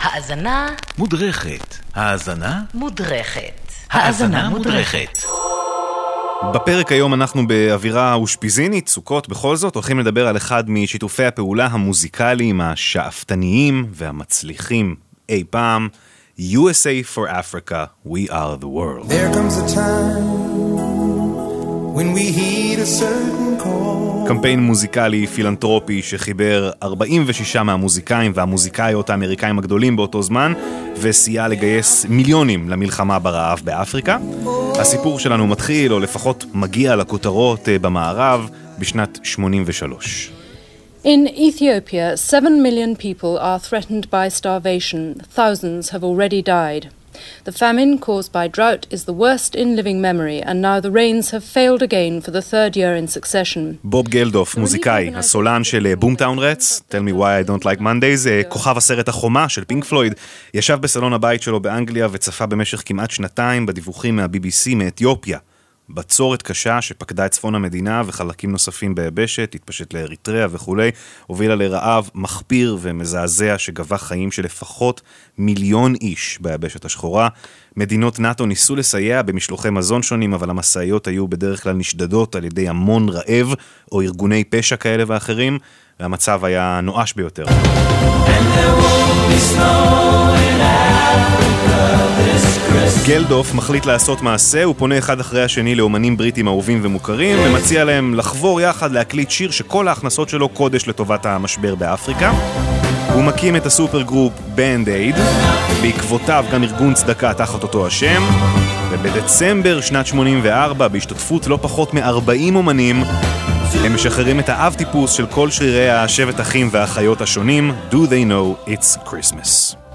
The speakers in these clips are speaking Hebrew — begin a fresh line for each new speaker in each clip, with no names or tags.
האזנה
מודרכת. האזנה?
מודרכת.
האזנה מודרכת. בפרק היום אנחנו באווירה אושפיזינית, סוכות בכל זאת, הולכים לדבר על אחד משיתופי הפעולה המוזיקליים השאפתניים והמצליחים אי פעם, USA for Africa, We are the world.
There comes a time when we heed a certain.
קמפיין מוזיקלי פילנטרופי שחיבר 46 מהמוזיקאים והמוזיקאיות האמריקאים הגדולים באותו זמן וסייע לגייס מיליונים למלחמה ברעב באפריקה. הסיפור שלנו מתחיל, או לפחות מגיע לכותרות אה, במערב, בשנת 83.
In Ethiopia, 7 million people are threatened by starvation. Thousands have already died. The famine caused by drought is the worst in living memory, and now the rains have failed again for the third year in succession.
בוב גלדוף, מוזיקאי, הסולן של בומטאון רץ, Tell me why I don't like Mondays, אה, כוכב הסרט החומה של פינק פלויד, ישב בסלון הבית שלו באנגליה וצפה במשך כמעט שנתיים בדיווחים מה-BBC מאתיופיה. בצורת קשה שפקדה את צפון המדינה וחלקים נוספים ביבשת, התפשט לאריתריאה וכולי, הובילה לרעב מחפיר ומזעזע שגבה חיים של לפחות מיליון איש ביבשת השחורה. מדינות נאט"ו ניסו לסייע במשלוחי מזון שונים, אבל המשאיות היו בדרך כלל נשדדות על ידי המון רעב או ארגוני פשע כאלה ואחרים, והמצב היה נואש ביותר. גלדוף מחליט לעשות מעשה, הוא פונה אחד אחרי השני לאומנים בריטים אהובים ומוכרים, ומציע להם לחבור יחד להקליט שיר שכל ההכנסות שלו קודש לטובת המשבר באפריקה. הוא מקים את ה supergroup Band Aid, בעקבותיו גם ארגון צדקה תחת אותו השם, ובדצמבר שנת 84, בהשתתפות לא פחות מ-40 אומנים, הם משחררים את האב טיפוס של כל שרירי השבט אחים והאחיות השונים, Do They Know It's Christmas.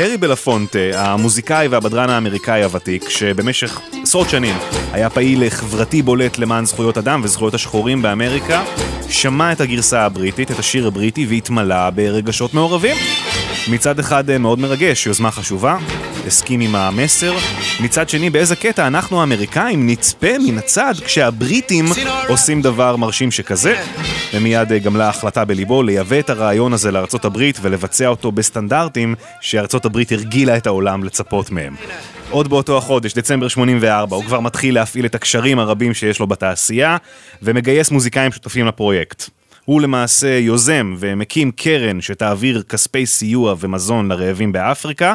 הרי בלפונטה, המוזיקאי והבדרן האמריקאי הוותיק, שבמשך עשרות שנים היה פעיל חברתי בולט למען זכויות אדם וזכויות השחורים באמריקה, שמע את הגרסה הבריטית, את השיר הבריטי, והתמלא ברגשות מעורבים. מצד אחד אה, מאוד מרגש, יוזמה חשובה, הסכים עם המסר. מצד שני, באיזה קטע אנחנו האמריקאים נצפה מן הצד כשהבריטים עושים דבר מרשים שכזה. ומיד אה, גמלה החלטה בליבו לייבא את הרעיון הזה לארצות הברית ולבצע אותו בסטנדרטים שארצות הברית הרגילה את העולם לצפות מהם. עוד באותו החודש, דצמבר 84, הוא כבר מתחיל להפעיל את הקשרים הרבים שיש לו בתעשייה, ומגייס מוזיקאים שותפים לפרויקט. הוא למעשה יוזם ומקים קרן שתעביר כספי סיוע ומזון לרעבים באפריקה,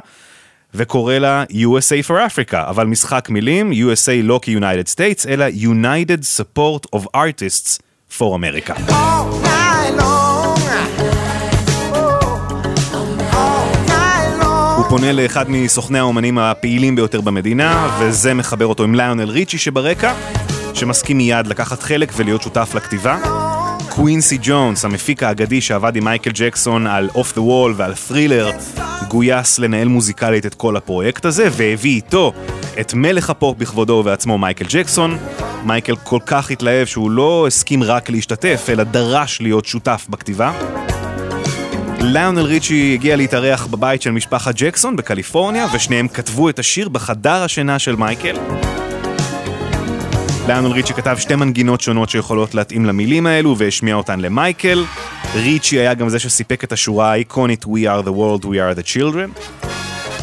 וקורא לה USA for Africa, אגב משחק מילים, USA לא כ-United States, אלא United Support of Artists for America.
All night long.
הוא פונה לאחד מסוכני האומנים הפעילים ביותר במדינה, וזה מחבר אותו עם ליונל ריצ'י שברקע, שמסכים מיד לקחת חלק ולהיות שותף לכתיבה. קווינסי ג'ונס, המפיק האגדי שעבד עם מייקל ג'קסון על Off the Wall ועל Thriller, גויס לנהל מוזיקלית את כל הפרויקט הזה, והביא איתו את מלך הפופ בכבודו ובעצמו מייקל ג'קסון. מייקל כל כך התלהב שהוא לא הסכים רק להשתתף, אלא דרש להיות שותף בכתיבה. ליונל ריצ'י הגיע להתארח בבית של משפחת ג'קסון בקליפורניה, ושניהם כתבו את השיר בחדר השינה של מייקל. ליונל ריצ'י כתב שתי מנגינות שונות שיכולות להתאים למילים האלו והשמיע אותן למייקל. ריצ'י היה גם זה שסיפק את השורה האיקונית We are the world, we are the children.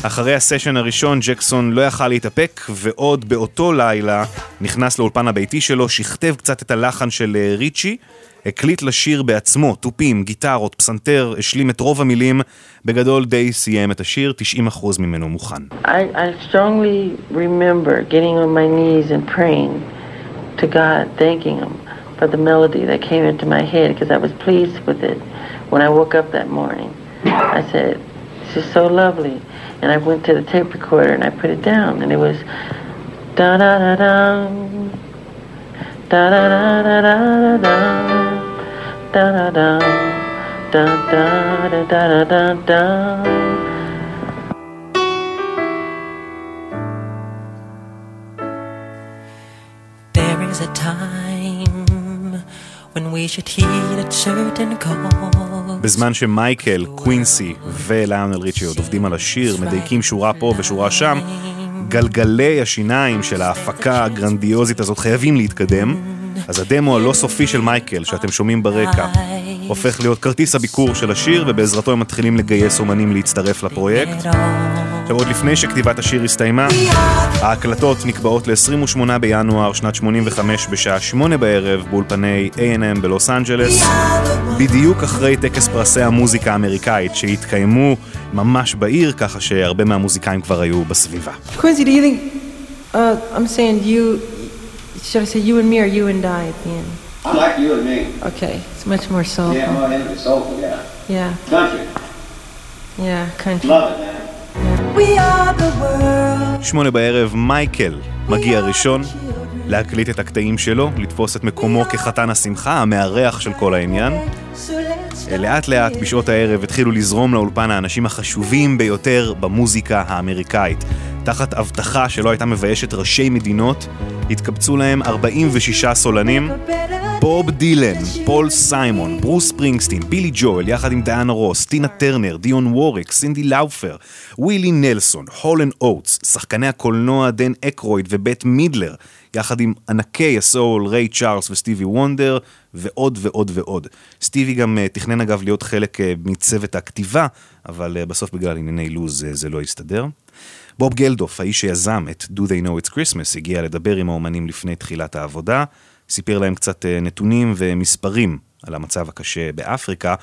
אחרי הסשן הראשון ג'קסון לא יכל להתאפק ועוד באותו לילה נכנס לאולפן הביתי שלו, שכתב קצת את הלחן של אה, ריצ'י, הקליט לשיר בעצמו, תופים, גיטרות, פסנתר, השלים את רוב המילים, בגדול די סיים את השיר, 90% ממנו מוכן.
I, I to God, thanking Him for the melody that came into my head because I was pleased with it when I woke up that morning. I said, This is so lovely. And I went to the tape recorder and I put it down, and it was da da da da da da da da da da da da da da da da da da da
There is a time when we should heed a certain call.
בזמן שמייקל, קווינסי וליונל ריצ'י עוד עובדים על השיר, מדייקים שורה פה ושורה שם, גלגלי השיניים של ההפקה הגרנדיוזית הזאת חייבים להתקדם. אז הדמו הלא סופי של מייקל, שאתם שומעים ברקע, הופך להיות כרטיס הביקור של השיר, ובעזרתו הם מתחילים לגייס אומנים להצטרף לפרויקט. עכשיו, עוד לפני שכתיבת השיר הסתיימה, ההקלטות נקבעות ל-28 בינואר שנת 85 בשעה 8 בערב באולפני A&M בלוס אנג'לס, בדיוק אחרי טקס פרסי המוזיקה האמריקאית שהתקיימו ממש בעיר, ככה שהרבה מהמוזיקאים כבר היו בסביבה.
Quincy, do you think? Uh, I'm saying you. Should I say you and me or you and I at the end?
I like you and me.
Okay, it's much more soulful.
Yeah, well, it's soulful, yeah.
Yeah,
Country.
yeah, country.
Love it, man.
שמונה בערב מייקל מגיע ראשון להקליט את הקטעים שלו, לתפוס את מקומו כחתן השמחה, המארח של כל העניין. לאט לאט בשעות הערב התחילו לזרום לאולפן האנשים החשובים ביותר במוזיקה האמריקאית. תחת הבטחה שלא הייתה מביישת ראשי מדינות, התקבצו להם 46 סולנים. בוב דילן, פול סיימון, ברוס ספרינגסטין, בילי ג'ואל, יחד עם דיאנה רוס, טינה טרנר, דיון ווריק, סינדי לאופר, ווילי נלסון, הול אנד אוטס, שחקני הקולנוע דן אקרויד ובט מידלר, יחד עם ענקי הסול ריי צ'ארלס וסטיבי וונדר, ועוד ועוד ועוד. סטיבי גם uh, תכנן אגב להיות חלק uh, מצוות הכתיבה, אבל uh, בסוף בגלל ענייני לוז זה לא הסתדר. בוב גלדוף, האיש שיזם את Do They Know It's Christmas, הגיע לדבר עם האומנים לפני תחילת העבודה, סיפר להם קצת uh, נתונים ומספרים על המצב הקשה באפריקה,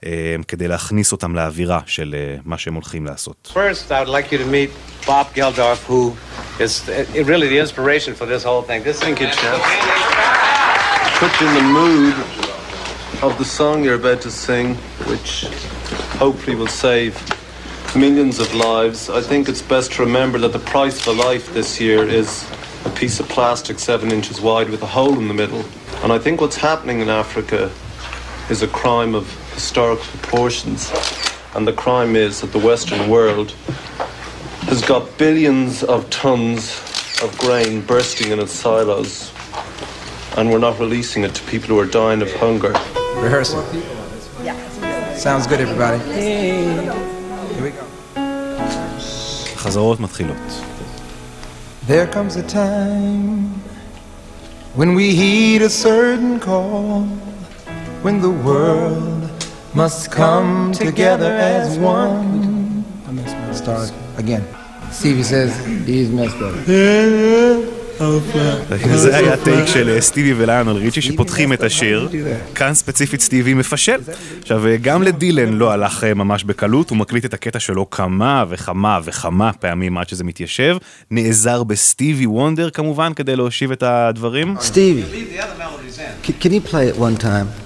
uh, כדי להכניס אותם לאווירה של uh, מה שהם הולכים לעשות.
First, I would like you to meet Bob Geldof, who is uh, really the inspiration for this whole thing. This
Thank you, Chad. Put you in the mood of the song you're about to sing, which hopefully will save millions of lives. I think it's best to remember that the price for life this year is a piece of plastic seven inches wide with a hole in the middle. And I think what's happening in Africa is a crime of historical proportions. And the crime is that the Western world has got billions of tons of grain bursting in its silos, and we're not releasing it to people who are dying of hunger.
Rehearsal. Sounds good, everybody. Here we go.
חזרות מתחילות.
There comes a time when we heed a certain call, when the world must come together as one.
I. Start again. Stevie says he's messed up.
זה היה טייק של אה, סטיבי וליונל ריצ'י שפותחים את השיר. כאן ספציפית סטיבי מפשל. עכשיו, אה, גם לדילן לא הלך אה, ממש בקלות, הוא מקליט את הקטע שלו כמה וכמה וכמה פעמים עד שזה מתיישב. נעזר בסטיבי וונדר כמובן כדי להושיב את הדברים.
C- can you play it one time?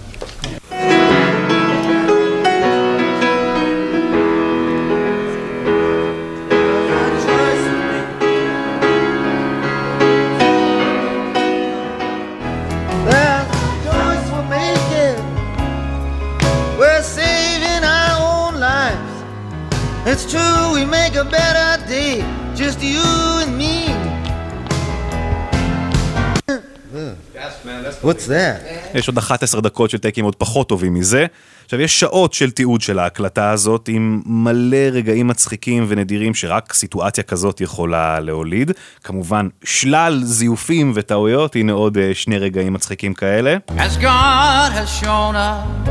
What's that?
יש עוד 11 דקות של טייקים עוד פחות טובים מזה. עכשיו, יש שעות של תיעוד של ההקלטה הזאת, עם מלא רגעים מצחיקים ונדירים שרק סיטואציה כזאת יכולה להוליד. כמובן, שלל זיופים וטעויות, הנה עוד אה, שני רגעים מצחיקים כאלה.
As God has shown us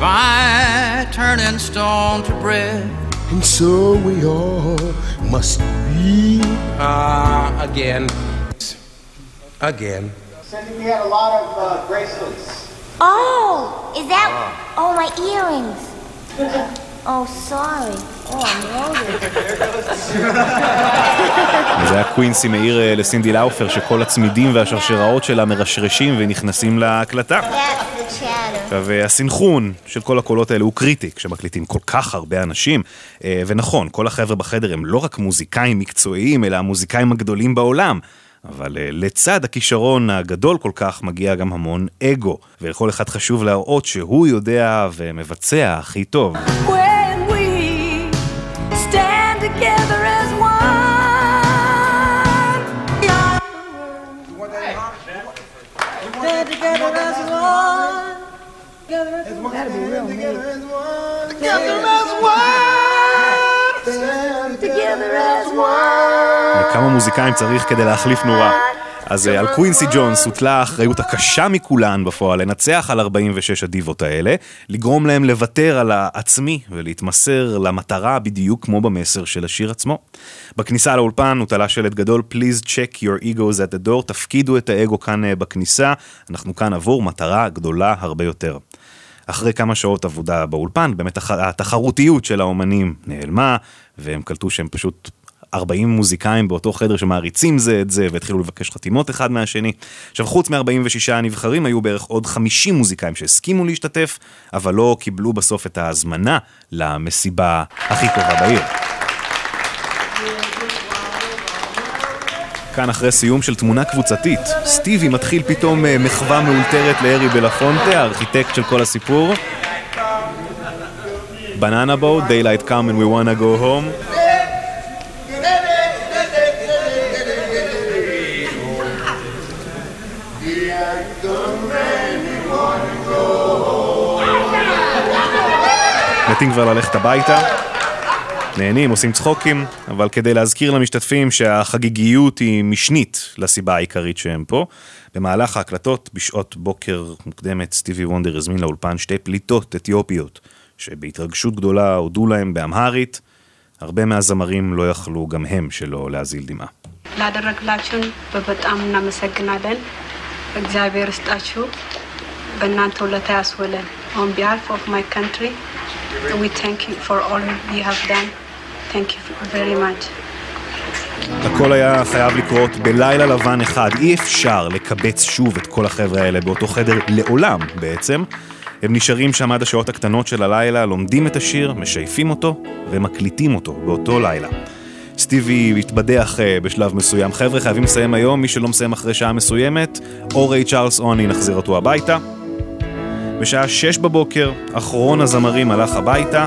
by turning stone to bread.
And so we all must be.
Uh, again. Again.
Cindy, we had a lot of uh, bracelets.
Oh, is that? Oh, my earrings. Oh, sorry. Oh, I'm.
זה היה קווינסי מעיר אה, לסינדי לאופר, שכל הצמידים והשרשראות שלה מרשרשים ונכנסים להקלטה. עכשיו, אה, הסנכרון של כל הקולות האלה הוא קריטי כשמקליטים כל כך הרבה אנשים. אה, ונכון, כל החבר'ה בחדר הם לא רק מוזיקאים מקצועיים, אלא המוזיקאים הגדולים בעולם. אבל אה, לצד הכישרון הגדול כל כך מגיע גם המון אגו, ולכל אחד חשוב להראות שהוא יודע ומבצע הכי טוב.
When we stand
וכמה מוזיקאים צריך כדי להחליף נורה. אז אה, על קווינסי ג'ונס הוטלה האחריות הקשה מכולן בפועל לנצח על 46 הדיבות האלה, לגרום להם לוותר על העצמי ולהתמסר למטרה בדיוק כמו במסר של השיר עצמו. בכניסה לאולפן הוטלה שלט גדול Please check your egos at the door, תפקידו את האגו כאן אה, בכניסה, אנחנו כאן עבור מטרה גדולה הרבה יותר. אחרי כמה שעות עבודה באולפן, באמת התחרותיות של האומנים נעלמה, והם קלטו שהם פשוט 40 מוזיקאים באותו חדר שמעריצים זה את זה, והתחילו לבקש חתימות אחד מהשני. עכשיו, חוץ מ-46 הנבחרים, היו בערך עוד 50 מוזיקאים שהסכימו להשתתף, אבל לא קיבלו בסוף את ההזמנה למסיבה הכי טובה בעיר. כאן אחרי סיום של תמונה קבוצתית, סטיבי מתחיל פתאום אה, מחווה מאולתרת לארי בלפונטה, הארכיטקט של כל הסיפור. בננה בואו, Daylight come and we wanna go home. מתים כבר ללכת הביתה, נהנים, עושים צחוקים, אבל כדי להזכיר למשתתפים שהחגיגיות היא משנית לסיבה העיקרית שהם פה, במהלך ההקלטות בשעות בוקר מוקדמת סטיבי וונדר הזמין לאולפן שתי פליטות אתיופיות, שבהתרגשות גדולה הודו להם באמהרית, הרבה מהזמרים לא יכלו גם הם שלא להזיל דמעה.
ላደረግላችሁን በጣም እናመሰግናለን። እግዚአብሔር ይስጣችሁ፣ በእናንተ ውለታ ያስውለን። On behalf of my country, we thank you for all you have done. Thank you very much.
הכל היה חייב לקרות בלילה לבן אחד, אי אפשר לקבץ שוב את כל החבר'ה האלה באותו חדר לעולם בעצם. הם נשארים שם עד השעות הקטנות של הלילה, לומדים את השיר, משייפים אותו ומקליטים אותו באותו לילה. סטיבי התבדח אה, בשלב מסוים. חבר'ה, חייבים לסיים היום, מי שלא מסיים אחרי שעה מסוימת, או ריי צ'ארלס אוני נחזיר אותו הביתה. בשעה שש בבוקר, אחרון הזמרים הלך הביתה,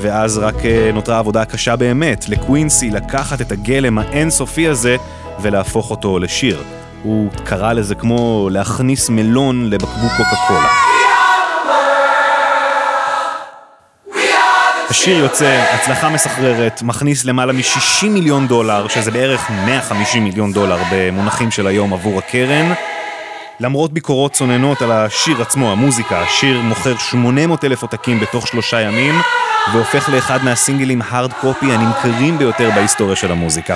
ואז רק אה, נותרה עבודה קשה באמת, לקווינסי לקחת את הגלם האינסופי הזה ולהפוך אותו לשיר. הוא קרא לזה כמו להכניס מלון לבקבוק קוקה קולה. השיר יוצא, הצלחה מסחררת, מכניס למעלה מ-60 מיליון דולר, שזה בערך 150 מיליון דולר במונחים של היום עבור הקרן. למרות ביקורות צוננות על השיר עצמו, המוזיקה, השיר מוכר 800 אלף עותקים בתוך שלושה ימים, והופך לאחד מהסינגלים הארד קופי הנמכרים ביותר בהיסטוריה של המוזיקה.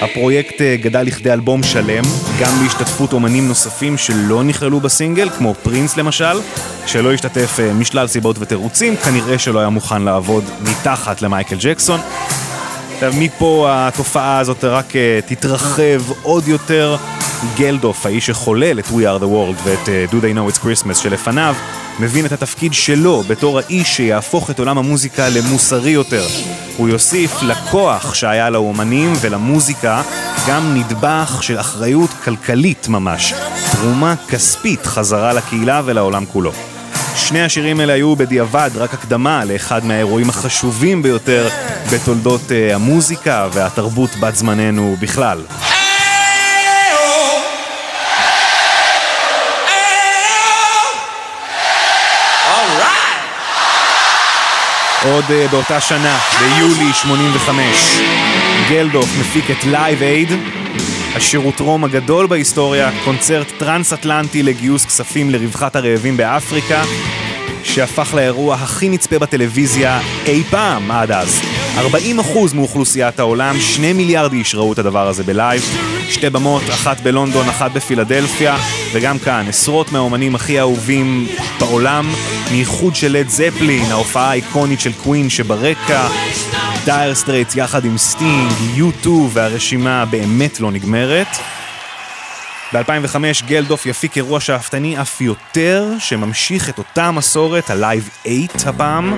הפרויקט אה, גדל לכדי אלבום שלם, גם בהשתתפות אומנים נוספים שלא נכללו בסינגל, כמו פרינס למשל, שלא השתתף אה, משלל סיבות ותירוצים, כנראה שלא היה מוכן לעבוד מתחת למייקל ג'קסון. מפה התופעה הזאת רק אה, תתרחב עוד יותר. גלדוף, האיש שחולל את We are the World ואת אה, Do They Know It's Christmas שלפניו, מבין את התפקיד שלו בתור האיש שיהפוך את עולם המוזיקה למוסרי יותר. הוא יוסיף לכוח שהיה לאומנים ולמוזיקה גם נדבך של אחריות כלכלית ממש, תרומה כספית חזרה לקהילה ולעולם כולו. שני השירים האלה היו בדיעבד רק הקדמה לאחד מהאירועים החשובים ביותר בתולדות uh, המוזיקה והתרבות בת זמננו בכלל. עוד uh, באותה שנה, ביולי 85, גלדוף מפיק את Live Aid, השירותרום הגדול בהיסטוריה, קונצרט טרנס-אטלנטי לגיוס כספים לרווחת הרעבים באפריקה, שהפך לאירוע הכי נצפה בטלוויזיה אי פעם עד אז. 40% מאוכלוסיית העולם, 2 מיליארד איש ראו את הדבר הזה בלייב, שתי במות, אחת בלונדון, אחת בפילדלפיה, וגם כאן עשרות מהאומנים הכי אהובים בעולם, מאיחוד של לד זפלין, ההופעה האיקונית של קווין שברקע, דייר סטרייטס יחד עם סטינג, U2 והרשימה באמת לא נגמרת. ב-2005 גלדוף יפיק אירוע שאפתני אף יותר, שממשיך את אותה מסורת, ה Live 8 הפעם.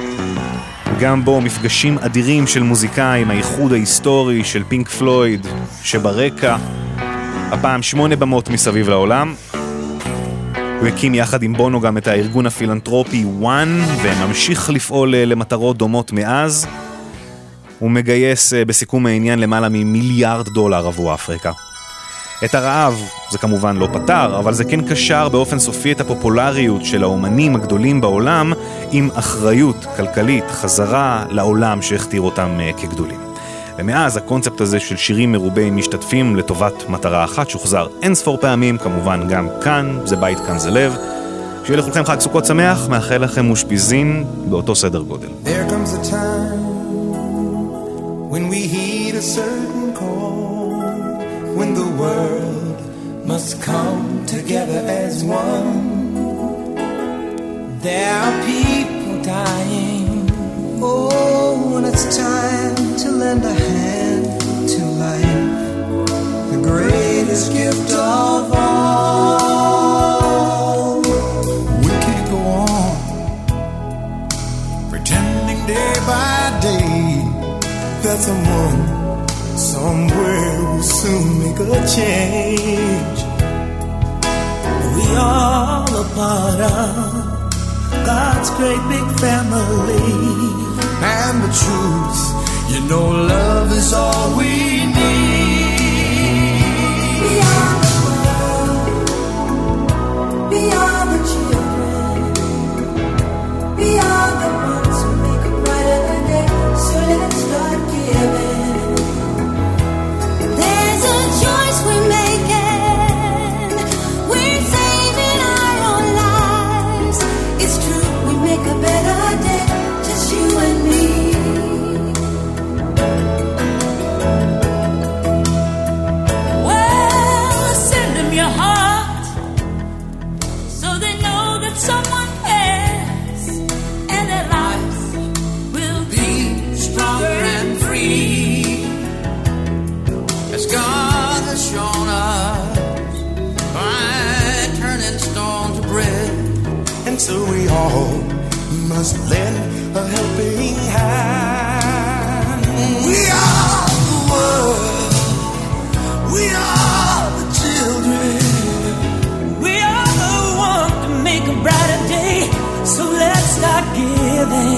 גם בו מפגשים אדירים של מוזיקאים, האיחוד ההיסטורי של פינק פלויד שברקע. הפעם שמונה במות מסביב לעולם. הוא הקים יחד עם בונו גם את הארגון הפילנטרופי וואן, וממשיך לפעול אה, למטרות דומות מאז. הוא מגייס אה, בסיכום העניין למעלה ממיליארד דולר עבור אפריקה. את הרעב זה כמובן לא פתר, אבל זה כן קשר באופן סופי את הפופולריות של האומנים הגדולים בעולם עם אחריות כלכלית חזרה לעולם שהכתיר אותם אה, כגדולים. ומאז הקונספט הזה של שירים מרובי משתתפים לטובת מטרה אחת שוחזר אין ספור פעמים, כמובן גם כאן, זה בית כאן זה לב. שיהיה לכולכם חג סוכות שמח, מאחל לכם אושפיזין באותו סדר גודל.
There comes a time when we heed a certain call, when the world must come together as one. There are people so
we
all must lend a helping hand. We are the world. We are the children.
We are the one to make a brighter day. So let's start giving.